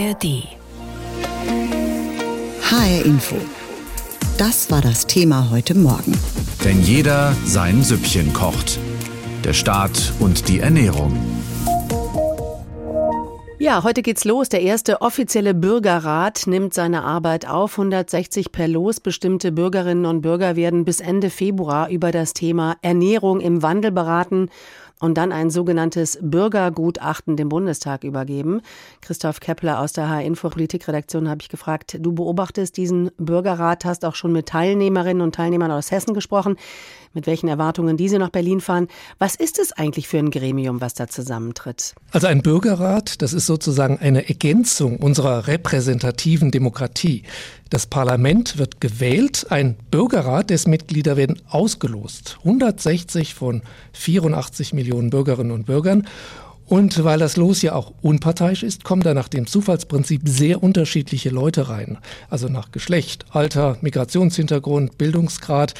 ARD. HR Info. Das war das Thema heute Morgen. Wenn jeder sein Süppchen kocht. Der Staat und die Ernährung. Ja, heute geht's los. Der erste offizielle Bürgerrat nimmt seine Arbeit auf. 160 per Los bestimmte Bürgerinnen und Bürger werden bis Ende Februar über das Thema Ernährung im Wandel beraten und dann ein sogenanntes Bürgergutachten dem Bundestag übergeben. Christoph Kepler aus der HR-Info Politikredaktion habe ich gefragt, du beobachtest diesen Bürgerrat, hast auch schon mit Teilnehmerinnen und Teilnehmern aus Hessen gesprochen, mit welchen Erwartungen diese nach Berlin fahren. Was ist es eigentlich für ein Gremium, was da zusammentritt? Also ein Bürgerrat, das ist sozusagen eine Ergänzung unserer repräsentativen Demokratie. Das Parlament wird gewählt, ein Bürgerrat, dessen Mitglieder werden ausgelost. 160 von 84 Millionen Bürgerinnen und Bürgern. Und weil das Los ja auch unparteiisch ist, kommen da nach dem Zufallsprinzip sehr unterschiedliche Leute rein. Also nach Geschlecht, Alter, Migrationshintergrund, Bildungsgrad.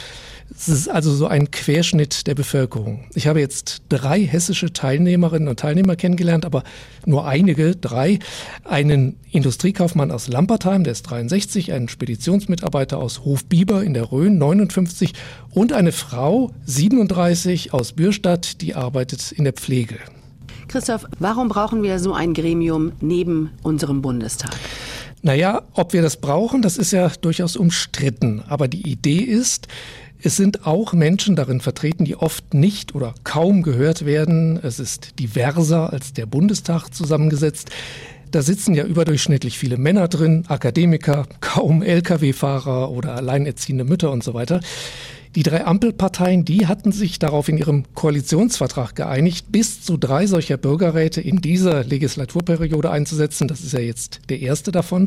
Es ist also so ein Querschnitt der Bevölkerung. Ich habe jetzt drei hessische Teilnehmerinnen und Teilnehmer kennengelernt, aber nur einige, drei. Einen Industriekaufmann aus Lampertheim, der ist 63, einen Speditionsmitarbeiter aus Hofbiber in der Rhön, 59 und eine Frau, 37, aus Bürstadt, die arbeitet in der Pflege. Christoph, warum brauchen wir so ein Gremium neben unserem Bundestag? Naja, ob wir das brauchen, das ist ja durchaus umstritten. Aber die Idee ist, es sind auch Menschen darin vertreten, die oft nicht oder kaum gehört werden. Es ist diverser als der Bundestag zusammengesetzt. Da sitzen ja überdurchschnittlich viele Männer drin, Akademiker, kaum Lkw-Fahrer oder alleinerziehende Mütter und so weiter. Die drei Ampelparteien, die hatten sich darauf in ihrem Koalitionsvertrag geeinigt, bis zu drei solcher Bürgerräte in dieser Legislaturperiode einzusetzen. Das ist ja jetzt der erste davon.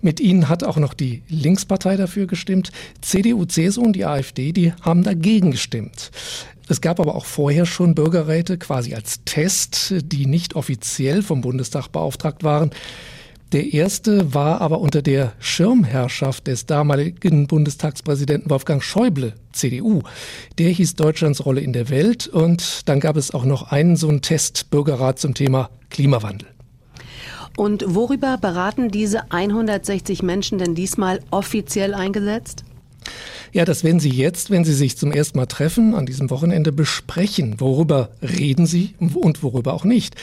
Mit ihnen hat auch noch die Linkspartei dafür gestimmt. CDU, CSU und die AfD, die haben dagegen gestimmt. Es gab aber auch vorher schon Bürgerräte quasi als Test, die nicht offiziell vom Bundestag beauftragt waren. Der erste war aber unter der Schirmherrschaft des damaligen Bundestagspräsidenten Wolfgang Schäuble, CDU. Der hieß Deutschlands Rolle in der Welt und dann gab es auch noch einen so einen Testbürgerrat zum Thema Klimawandel. Und worüber beraten diese 160 Menschen denn diesmal offiziell eingesetzt? Ja, das werden Sie jetzt, wenn Sie sich zum ersten Mal treffen, an diesem Wochenende besprechen. Worüber reden Sie und worüber auch nicht?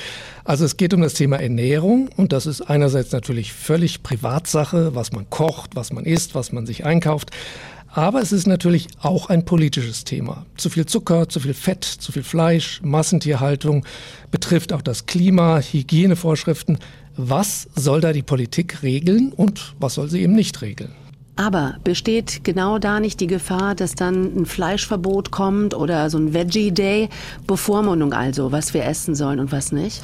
Also es geht um das Thema Ernährung und das ist einerseits natürlich völlig Privatsache, was man kocht, was man isst, was man sich einkauft. Aber es ist natürlich auch ein politisches Thema. Zu viel Zucker, zu viel Fett, zu viel Fleisch, Massentierhaltung betrifft auch das Klima, Hygienevorschriften. Was soll da die Politik regeln und was soll sie eben nicht regeln? Aber besteht genau da nicht die Gefahr, dass dann ein Fleischverbot kommt oder so ein Veggie Day? Bevormundung also, was wir essen sollen und was nicht?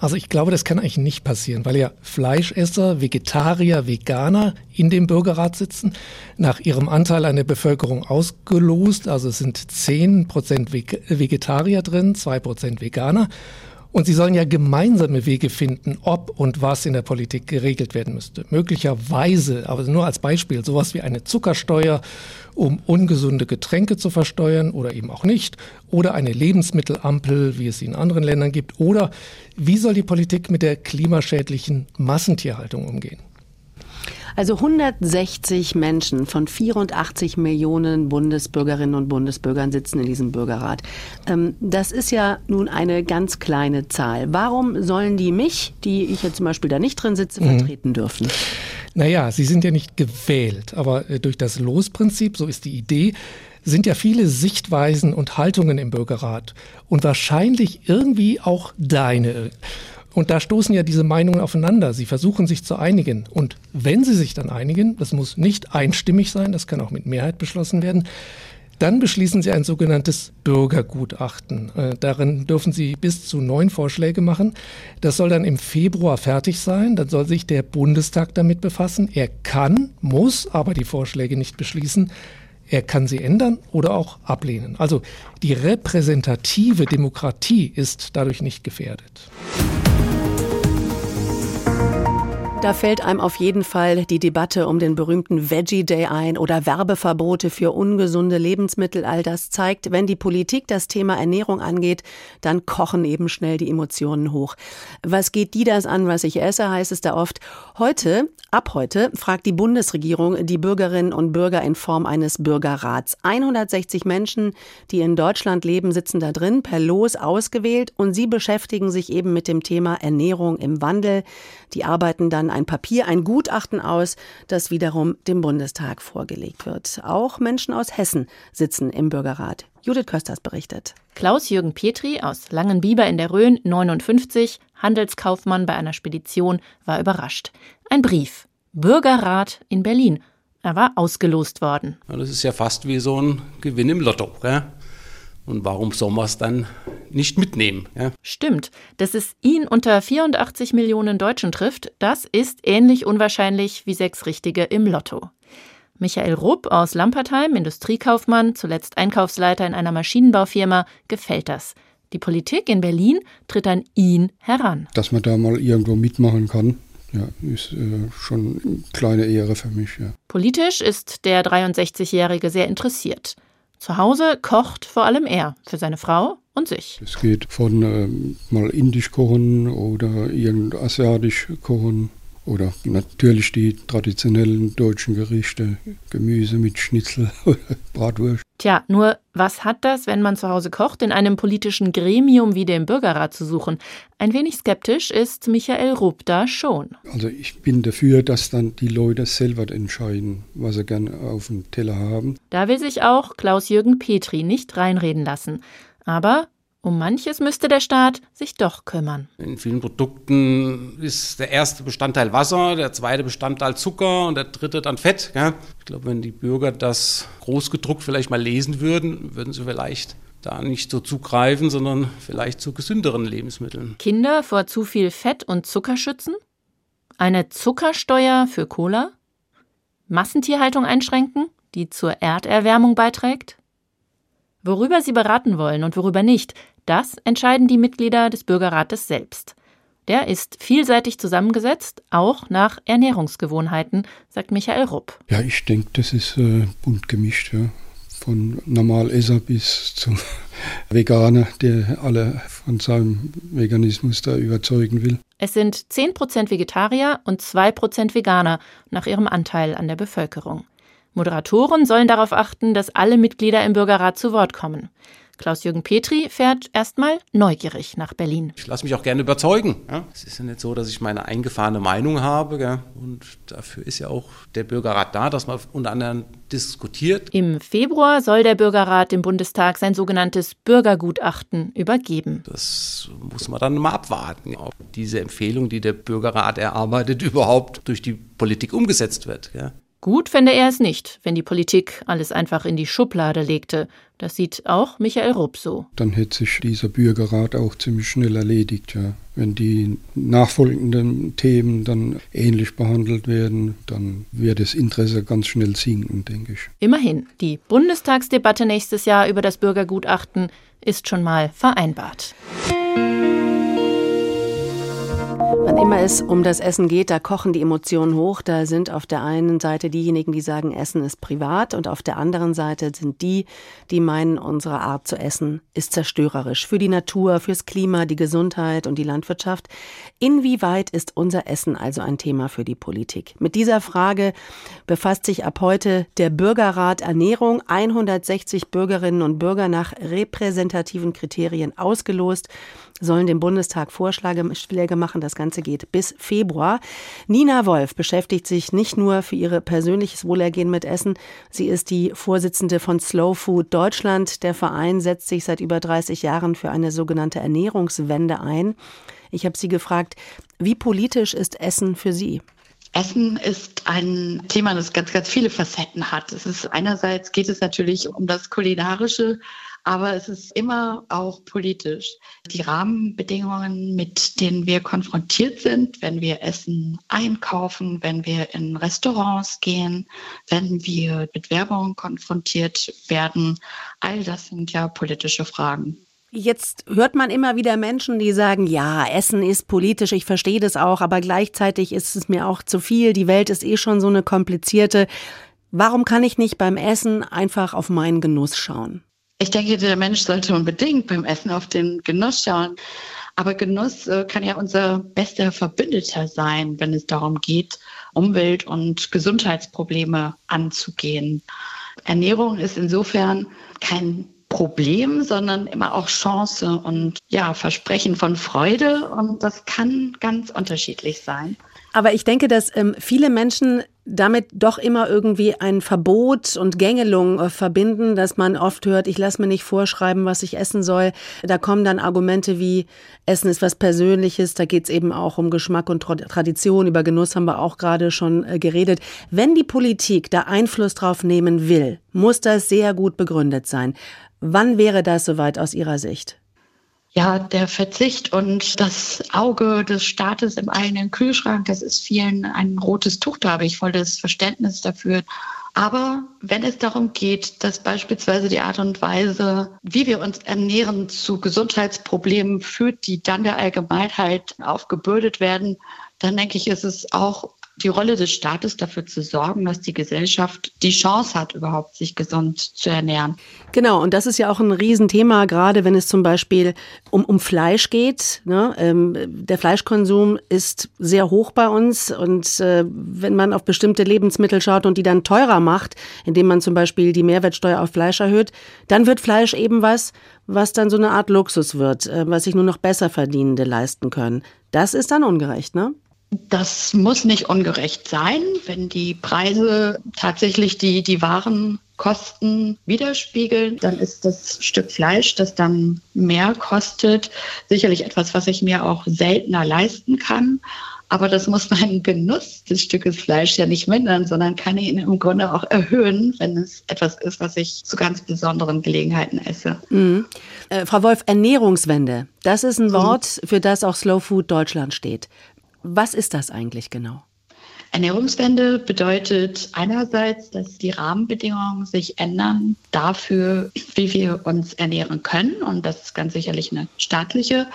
Also ich glaube, das kann eigentlich nicht passieren, weil ja Fleischesser, Vegetarier, Veganer in dem Bürgerrat sitzen, nach ihrem Anteil an der Bevölkerung ausgelost. Also es sind zehn Prozent Vegetarier drin, zwei Prozent Veganer. Und sie sollen ja gemeinsame Wege finden, ob und was in der Politik geregelt werden müsste. Möglicherweise, aber nur als Beispiel, sowas wie eine Zuckersteuer, um ungesunde Getränke zu versteuern oder eben auch nicht. Oder eine Lebensmittelampel, wie es sie in anderen Ländern gibt. Oder wie soll die Politik mit der klimaschädlichen Massentierhaltung umgehen? Also 160 Menschen von 84 Millionen Bundesbürgerinnen und Bundesbürgern sitzen in diesem Bürgerrat. Ähm, das ist ja nun eine ganz kleine Zahl. Warum sollen die mich, die ich ja zum Beispiel da nicht drin sitze, mhm. vertreten dürfen? Naja, sie sind ja nicht gewählt, aber äh, durch das Losprinzip, so ist die Idee, sind ja viele Sichtweisen und Haltungen im Bürgerrat und wahrscheinlich irgendwie auch deine. Und da stoßen ja diese Meinungen aufeinander. Sie versuchen sich zu einigen. Und wenn sie sich dann einigen, das muss nicht einstimmig sein, das kann auch mit Mehrheit beschlossen werden, dann beschließen Sie ein sogenanntes Bürgergutachten. Äh, darin dürfen Sie bis zu neun Vorschläge machen. Das soll dann im Februar fertig sein. Dann soll sich der Bundestag damit befassen. Er kann, muss aber die Vorschläge nicht beschließen. Er kann sie ändern oder auch ablehnen. Also die repräsentative Demokratie ist dadurch nicht gefährdet. Da fällt einem auf jeden Fall die Debatte um den berühmten Veggie Day ein oder Werbeverbote für ungesunde Lebensmittel. All das zeigt, wenn die Politik das Thema Ernährung angeht, dann kochen eben schnell die Emotionen hoch. Was geht die das an, was ich esse, heißt es da oft. Heute, ab heute, fragt die Bundesregierung die Bürgerinnen und Bürger in Form eines Bürgerrats. 160 Menschen, die in Deutschland leben, sitzen da drin, per Los ausgewählt und sie beschäftigen sich eben mit dem Thema Ernährung im Wandel. Die arbeiten dann ein Papier, ein Gutachten aus, das wiederum dem Bundestag vorgelegt wird. Auch Menschen aus Hessen sitzen im Bürgerrat. Judith Kösters berichtet. Klaus-Jürgen Petri aus Langenbiber in der Rhön, 59, Handelskaufmann bei einer Spedition, war überrascht. Ein Brief. Bürgerrat in Berlin. Er war ausgelost worden. Ja, das ist ja fast wie so ein Gewinn im Lotto. Gell? Und warum soll man es dann nicht mitnehmen? Ja? Stimmt. Dass es ihn unter 84 Millionen Deutschen trifft, das ist ähnlich unwahrscheinlich wie sechs Richtige im Lotto. Michael Rupp aus Lampertheim, Industriekaufmann, zuletzt Einkaufsleiter in einer Maschinenbaufirma, gefällt das. Die Politik in Berlin tritt an ihn heran. Dass man da mal irgendwo mitmachen kann, ja, ist äh, schon eine kleine Ehre für mich. Ja. Politisch ist der 63-Jährige sehr interessiert. Zu Hause kocht vor allem er für seine Frau und sich. Es geht von äh, mal indisch kochen oder irgend asiatisch kochen oder natürlich die traditionellen deutschen Gerichte, Gemüse mit Schnitzel oder Bratwurst. Tja, nur was hat das, wenn man zu Hause kocht, in einem politischen Gremium wie dem Bürgerrat zu suchen? Ein wenig skeptisch ist Michael Rupp da schon. Also ich bin dafür, dass dann die Leute selber entscheiden, was sie gerne auf dem Teller haben. Da will sich auch Klaus-Jürgen Petri nicht reinreden lassen. Aber um manches müsste der Staat sich doch kümmern. In vielen Produkten ist der erste Bestandteil Wasser, der zweite Bestandteil Zucker und der dritte dann Fett. Ja? Ich glaube, wenn die Bürger das großgedruckt vielleicht mal lesen würden, würden sie vielleicht da nicht so zugreifen, sondern vielleicht zu gesünderen Lebensmitteln. Kinder vor zu viel Fett und Zucker schützen? Eine Zuckersteuer für Cola? Massentierhaltung einschränken, die zur Erderwärmung beiträgt? Worüber sie beraten wollen und worüber nicht, das entscheiden die Mitglieder des Bürgerrates selbst. Der ist vielseitig zusammengesetzt, auch nach Ernährungsgewohnheiten, sagt Michael Rupp. Ja, ich denke, das ist äh, bunt gemischt. Ja. Von Normalesser bis zum Veganer, der alle von seinem Veganismus da überzeugen will. Es sind 10% Vegetarier und 2% Veganer nach ihrem Anteil an der Bevölkerung. Moderatoren sollen darauf achten, dass alle Mitglieder im Bürgerrat zu Wort kommen. Klaus-Jürgen Petri fährt erstmal neugierig nach Berlin. Ich lasse mich auch gerne überzeugen. Ja? Es ist ja nicht so, dass ich meine eingefahrene Meinung habe. Gell? Und dafür ist ja auch der Bürgerrat da, dass man unter anderem diskutiert. Im Februar soll der Bürgerrat dem Bundestag sein sogenanntes Bürgergutachten übergeben. Das muss man dann mal abwarten, ob diese Empfehlung, die der Bürgerrat erarbeitet, überhaupt durch die Politik umgesetzt wird. Gell? Gut fände er es nicht, wenn die Politik alles einfach in die Schublade legte. Das sieht auch Michael Rupp so. Dann hätte sich dieser Bürgerrat auch ziemlich schnell erledigt, ja. Wenn die nachfolgenden Themen dann ähnlich behandelt werden, dann wird das Interesse ganz schnell sinken, denke ich. Immerhin, die Bundestagsdebatte nächstes Jahr über das Bürgergutachten ist schon mal vereinbart. Wann immer es um das Essen geht, da kochen die Emotionen hoch. Da sind auf der einen Seite diejenigen, die sagen, Essen ist privat und auf der anderen Seite sind die, die meinen, unsere Art zu essen ist zerstörerisch für die Natur, fürs Klima, die Gesundheit und die Landwirtschaft. Inwieweit ist unser Essen also ein Thema für die Politik? Mit dieser Frage befasst sich ab heute der Bürgerrat Ernährung. 160 Bürgerinnen und Bürger nach repräsentativen Kriterien ausgelost sollen dem Bundestag Vorschläge machen. Das Ganze geht bis Februar. Nina Wolf beschäftigt sich nicht nur für ihr persönliches Wohlergehen mit Essen. Sie ist die Vorsitzende von Slow Food Deutschland. Der Verein setzt sich seit über 30 Jahren für eine sogenannte Ernährungswende ein. Ich habe sie gefragt, wie politisch ist Essen für Sie? Essen ist ein Thema, das ganz, ganz viele Facetten hat. Es ist einerseits geht es natürlich um das Kulinarische, aber es ist immer auch politisch. Die Rahmenbedingungen, mit denen wir konfrontiert sind, wenn wir Essen einkaufen, wenn wir in Restaurants gehen, wenn wir mit Werbung konfrontiert werden, all das sind ja politische Fragen. Jetzt hört man immer wieder Menschen, die sagen, ja, Essen ist politisch, ich verstehe das auch, aber gleichzeitig ist es mir auch zu viel, die Welt ist eh schon so eine komplizierte. Warum kann ich nicht beim Essen einfach auf meinen Genuss schauen? Ich denke, der Mensch sollte unbedingt beim Essen auf den Genuss schauen. Aber Genuss äh, kann ja unser bester Verbündeter sein, wenn es darum geht, Umwelt- und Gesundheitsprobleme anzugehen. Ernährung ist insofern kein Problem, sondern immer auch Chance und ja, Versprechen von Freude. Und das kann ganz unterschiedlich sein. Aber ich denke, dass ähm, viele Menschen damit doch immer irgendwie ein Verbot und Gängelung äh, verbinden, dass man oft hört, ich lasse mir nicht vorschreiben, was ich essen soll. Da kommen dann Argumente wie, Essen ist was Persönliches, da geht es eben auch um Geschmack und Tradition, über Genuss haben wir auch gerade schon äh, geredet. Wenn die Politik da Einfluss drauf nehmen will, muss das sehr gut begründet sein. Wann wäre das soweit aus Ihrer Sicht? Ja, der Verzicht und das Auge des Staates im eigenen Kühlschrank, das ist vielen ein rotes Tuch, da habe ich volles Verständnis dafür. Aber wenn es darum geht, dass beispielsweise die Art und Weise, wie wir uns ernähren, zu Gesundheitsproblemen führt, die dann der Allgemeinheit aufgebürdet werden, dann denke ich, ist es auch die Rolle des Staates dafür zu sorgen, dass die Gesellschaft die Chance hat, überhaupt sich gesund zu ernähren. Genau, und das ist ja auch ein Riesenthema, gerade wenn es zum Beispiel um, um Fleisch geht. Ne? Ähm, der Fleischkonsum ist sehr hoch bei uns und äh, wenn man auf bestimmte Lebensmittel schaut und die dann teurer macht, indem man zum Beispiel die Mehrwertsteuer auf Fleisch erhöht, dann wird Fleisch eben was, was dann so eine Art Luxus wird, äh, was sich nur noch besser Verdienende leisten können. Das ist dann ungerecht, ne? Das muss nicht ungerecht sein, wenn die Preise tatsächlich die, die wahren Kosten widerspiegeln, dann ist das Stück Fleisch, das dann mehr kostet, sicherlich etwas, was ich mir auch seltener leisten kann. Aber das muss meinen Genuss des Stückes Fleisch ja nicht mindern, sondern kann ihn im Grunde auch erhöhen, wenn es etwas ist, was ich zu ganz besonderen Gelegenheiten esse. Mhm. Äh, Frau Wolf, Ernährungswende, das ist ein mhm. Wort, für das auch Slow Food Deutschland steht. Was ist das eigentlich genau? Ernährungswende bedeutet einerseits, dass die Rahmenbedingungen sich ändern dafür, wie wir uns ernähren können. Und das ist ganz sicherlich eine staatliche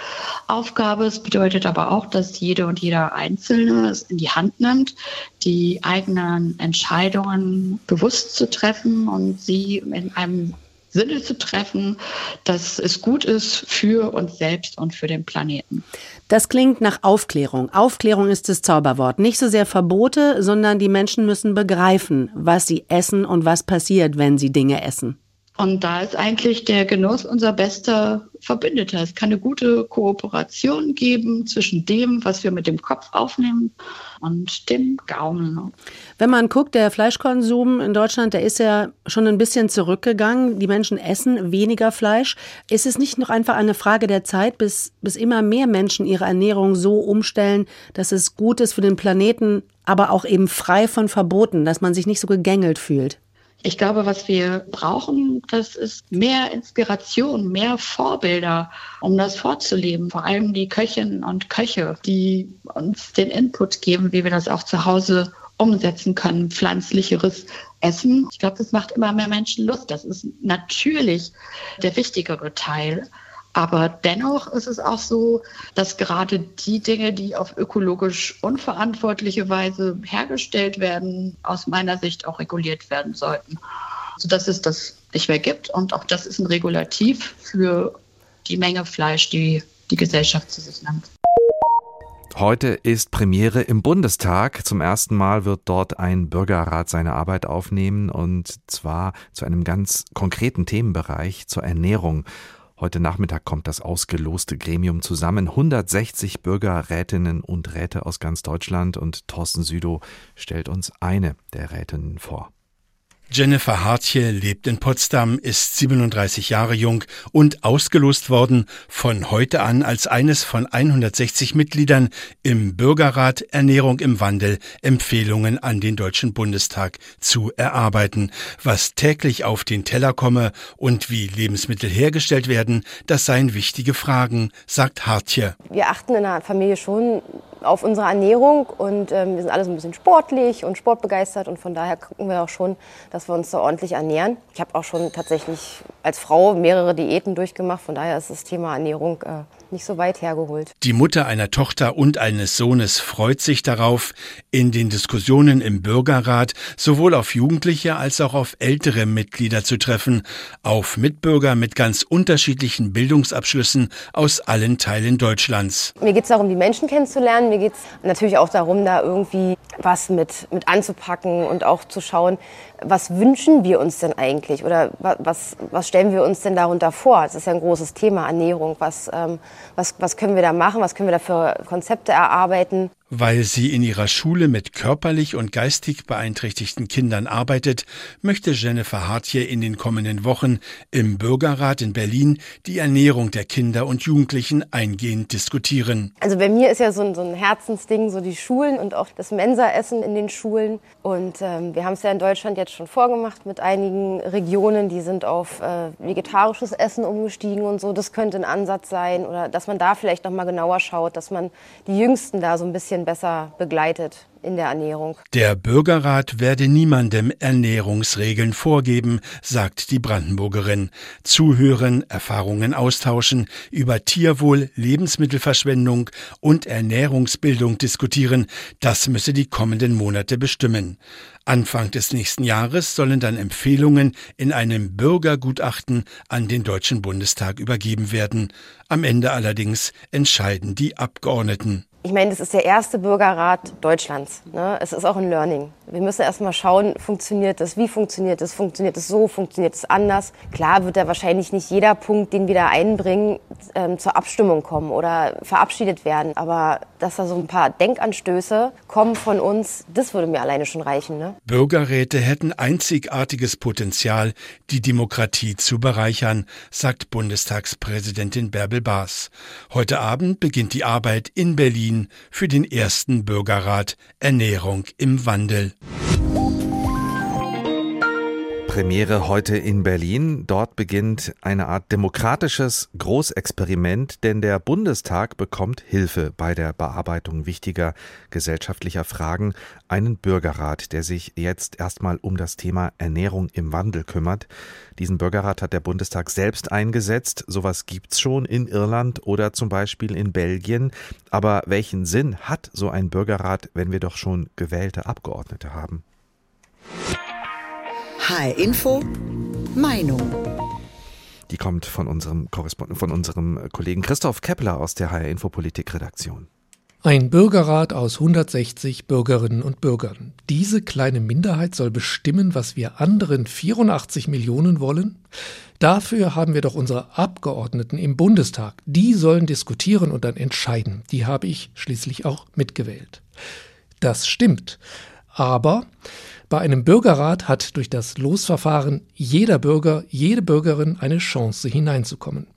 Aufgabe. Es bedeutet aber auch, dass jede und jeder Einzelne es in die Hand nimmt, die eigenen Entscheidungen bewusst zu treffen und sie in einem Sinne zu treffen, dass es gut ist für uns selbst und für den Planeten. Das klingt nach Aufklärung. Aufklärung ist das Zauberwort. Nicht so sehr Verbote, sondern die Menschen müssen begreifen, was sie essen und was passiert, wenn sie Dinge essen. Und da ist eigentlich der Genuss unser bester Verbündeter. Es kann eine gute Kooperation geben zwischen dem, was wir mit dem Kopf aufnehmen und dem Gaumen. Wenn man guckt, der Fleischkonsum in Deutschland, der ist ja schon ein bisschen zurückgegangen. Die Menschen essen weniger Fleisch. Ist es nicht noch einfach eine Frage der Zeit, bis, bis immer mehr Menschen ihre Ernährung so umstellen, dass es gut ist für den Planeten, aber auch eben frei von Verboten, dass man sich nicht so gegängelt fühlt? Ich glaube, was wir brauchen, das ist mehr Inspiration, mehr Vorbilder, um das vorzuleben. Vor allem die Köchinnen und Köche, die uns den Input geben, wie wir das auch zu Hause umsetzen können, pflanzlicheres Essen. Ich glaube, das macht immer mehr Menschen Lust. Das ist natürlich der wichtigere Teil. Aber dennoch ist es auch so, dass gerade die Dinge, die auf ökologisch unverantwortliche Weise hergestellt werden, aus meiner Sicht auch reguliert werden sollten, sodass es das nicht mehr gibt. Und auch das ist ein Regulativ für die Menge Fleisch, die die Gesellschaft zu sich nimmt. Heute ist Premiere im Bundestag. Zum ersten Mal wird dort ein Bürgerrat seine Arbeit aufnehmen und zwar zu einem ganz konkreten Themenbereich, zur Ernährung. Heute Nachmittag kommt das ausgeloste Gremium zusammen. 160 Bürgerrätinnen und Räte aus ganz Deutschland und Thorsten Südow stellt uns eine der Rätinnen vor. Jennifer Hartje lebt in Potsdam, ist 37 Jahre jung und ausgelost worden, von heute an als eines von 160 Mitgliedern im Bürgerrat Ernährung im Wandel Empfehlungen an den Deutschen Bundestag zu erarbeiten. Was täglich auf den Teller komme und wie Lebensmittel hergestellt werden, das seien wichtige Fragen, sagt Hartje. Wir achten in der Familie schon auf unsere Ernährung und ähm, wir sind alle so ein bisschen sportlich und sportbegeistert und von daher gucken wir auch schon, dass wir uns da ordentlich ernähren. Ich habe auch schon tatsächlich als Frau mehrere Diäten durchgemacht, von daher ist das Thema Ernährung äh, nicht so weit hergeholt. Die Mutter einer Tochter und eines Sohnes freut sich darauf, in den Diskussionen im Bürgerrat sowohl auf Jugendliche als auch auf ältere Mitglieder zu treffen, auf Mitbürger mit ganz unterschiedlichen Bildungsabschlüssen aus allen Teilen Deutschlands. Mir geht es darum, die Menschen kennenzulernen. Mir geht es natürlich auch darum, da irgendwie was mit, mit anzupacken und auch zu schauen, was wünschen wir uns denn eigentlich oder was, was stellen wir uns denn darunter vor? Das ist ja ein großes Thema, Ernährung. Was, ähm, was, was können wir da machen? Was können wir da für Konzepte erarbeiten? Weil sie in ihrer Schule mit körperlich und geistig beeinträchtigten Kindern arbeitet, möchte Jennifer Hartje in den kommenden Wochen im Bürgerrat in Berlin die Ernährung der Kinder und Jugendlichen eingehend diskutieren. Also bei mir ist ja so ein, so ein Herzensding so die Schulen und auch das Mensaessen in den Schulen. Und ähm, wir haben es ja in Deutschland jetzt schon vorgemacht mit einigen Regionen, die sind auf äh, vegetarisches Essen umgestiegen und so. Das könnte ein Ansatz sein oder dass man da vielleicht noch mal genauer schaut, dass man die Jüngsten da so ein bisschen besser begleitet in der Ernährung. Der Bürgerrat werde niemandem Ernährungsregeln vorgeben, sagt die Brandenburgerin. Zuhören, Erfahrungen austauschen, über Tierwohl, Lebensmittelverschwendung und Ernährungsbildung diskutieren, das müsse die kommenden Monate bestimmen. Anfang des nächsten Jahres sollen dann Empfehlungen in einem Bürgergutachten an den Deutschen Bundestag übergeben werden. Am Ende allerdings entscheiden die Abgeordneten ich meine, das ist der erste Bürgerrat Deutschlands. Ne? Es ist auch ein Learning. Wir müssen erst mal schauen, funktioniert das, wie funktioniert das, funktioniert es so, funktioniert es anders. Klar wird da wahrscheinlich nicht jeder Punkt, den wir da einbringen, ähm, zur Abstimmung kommen oder verabschiedet werden. Aber dass da so ein paar Denkanstöße kommen von uns, das würde mir alleine schon reichen. Ne? Bürgerräte hätten einzigartiges Potenzial, die Demokratie zu bereichern, sagt Bundestagspräsidentin Bärbel Baas. Heute Abend beginnt die Arbeit in Berlin Berlin für den ersten Bürgerrat Ernährung im Wandel. Premiere heute in Berlin. Dort beginnt eine Art demokratisches Großexperiment, denn der Bundestag bekommt Hilfe bei der Bearbeitung wichtiger gesellschaftlicher Fragen. Einen Bürgerrat, der sich jetzt erstmal um das Thema Ernährung im Wandel kümmert. Diesen Bürgerrat hat der Bundestag selbst eingesetzt. Sowas gibt's schon in Irland oder zum Beispiel in Belgien. Aber welchen Sinn hat so ein Bürgerrat, wenn wir doch schon gewählte Abgeordnete haben? HR Info Meinung. Die kommt von unserem Korrespondenten, von unserem Kollegen Christoph Kepler aus der HR Info Politik Redaktion. Ein Bürgerrat aus 160 Bürgerinnen und Bürgern. Diese kleine Minderheit soll bestimmen, was wir anderen 84 Millionen wollen? Dafür haben wir doch unsere Abgeordneten im Bundestag. Die sollen diskutieren und dann entscheiden. Die habe ich schließlich auch mitgewählt. Das stimmt. Aber bei einem Bürgerrat hat durch das Losverfahren jeder Bürger, jede Bürgerin eine Chance hineinzukommen.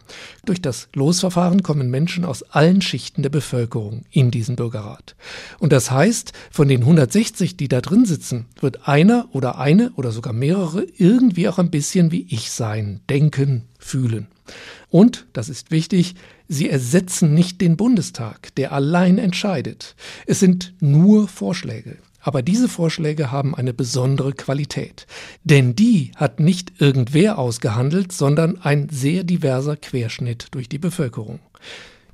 Durch das Losverfahren kommen Menschen aus allen Schichten der Bevölkerung in diesen Bürgerrat. Und das heißt, von den 160, die da drin sitzen, wird einer oder eine oder sogar mehrere irgendwie auch ein bisschen wie ich sein, denken, fühlen. Und, das ist wichtig, sie ersetzen nicht den Bundestag, der allein entscheidet. Es sind nur Vorschläge. Aber diese Vorschläge haben eine besondere Qualität. Denn die hat nicht irgendwer ausgehandelt, sondern ein sehr diverser Querschnitt durch die Bevölkerung.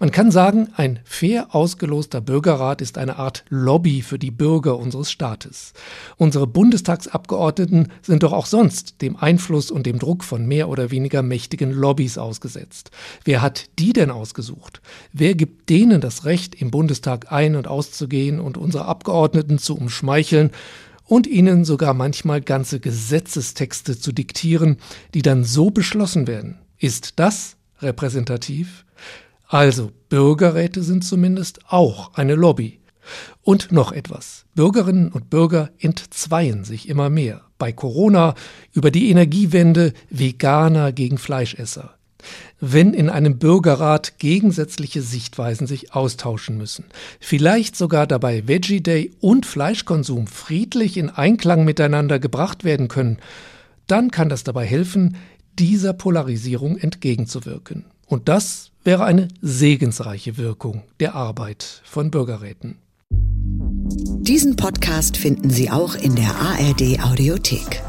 Man kann sagen, ein fair ausgeloster Bürgerrat ist eine Art Lobby für die Bürger unseres Staates. Unsere Bundestagsabgeordneten sind doch auch sonst dem Einfluss und dem Druck von mehr oder weniger mächtigen Lobbys ausgesetzt. Wer hat die denn ausgesucht? Wer gibt denen das Recht, im Bundestag ein- und auszugehen und unsere Abgeordneten zu umschmeicheln und ihnen sogar manchmal ganze Gesetzestexte zu diktieren, die dann so beschlossen werden? Ist das repräsentativ? Also Bürgerräte sind zumindest auch eine Lobby. Und noch etwas. Bürgerinnen und Bürger entzweien sich immer mehr. Bei Corona über die Energiewende, Veganer gegen Fleischesser. Wenn in einem Bürgerrat gegensätzliche Sichtweisen sich austauschen müssen, vielleicht sogar dabei Veggie Day und Fleischkonsum friedlich in Einklang miteinander gebracht werden können, dann kann das dabei helfen, dieser Polarisierung entgegenzuwirken. Und das wäre eine segensreiche Wirkung der Arbeit von Bürgerräten. Diesen Podcast finden Sie auch in der ARD Audiothek.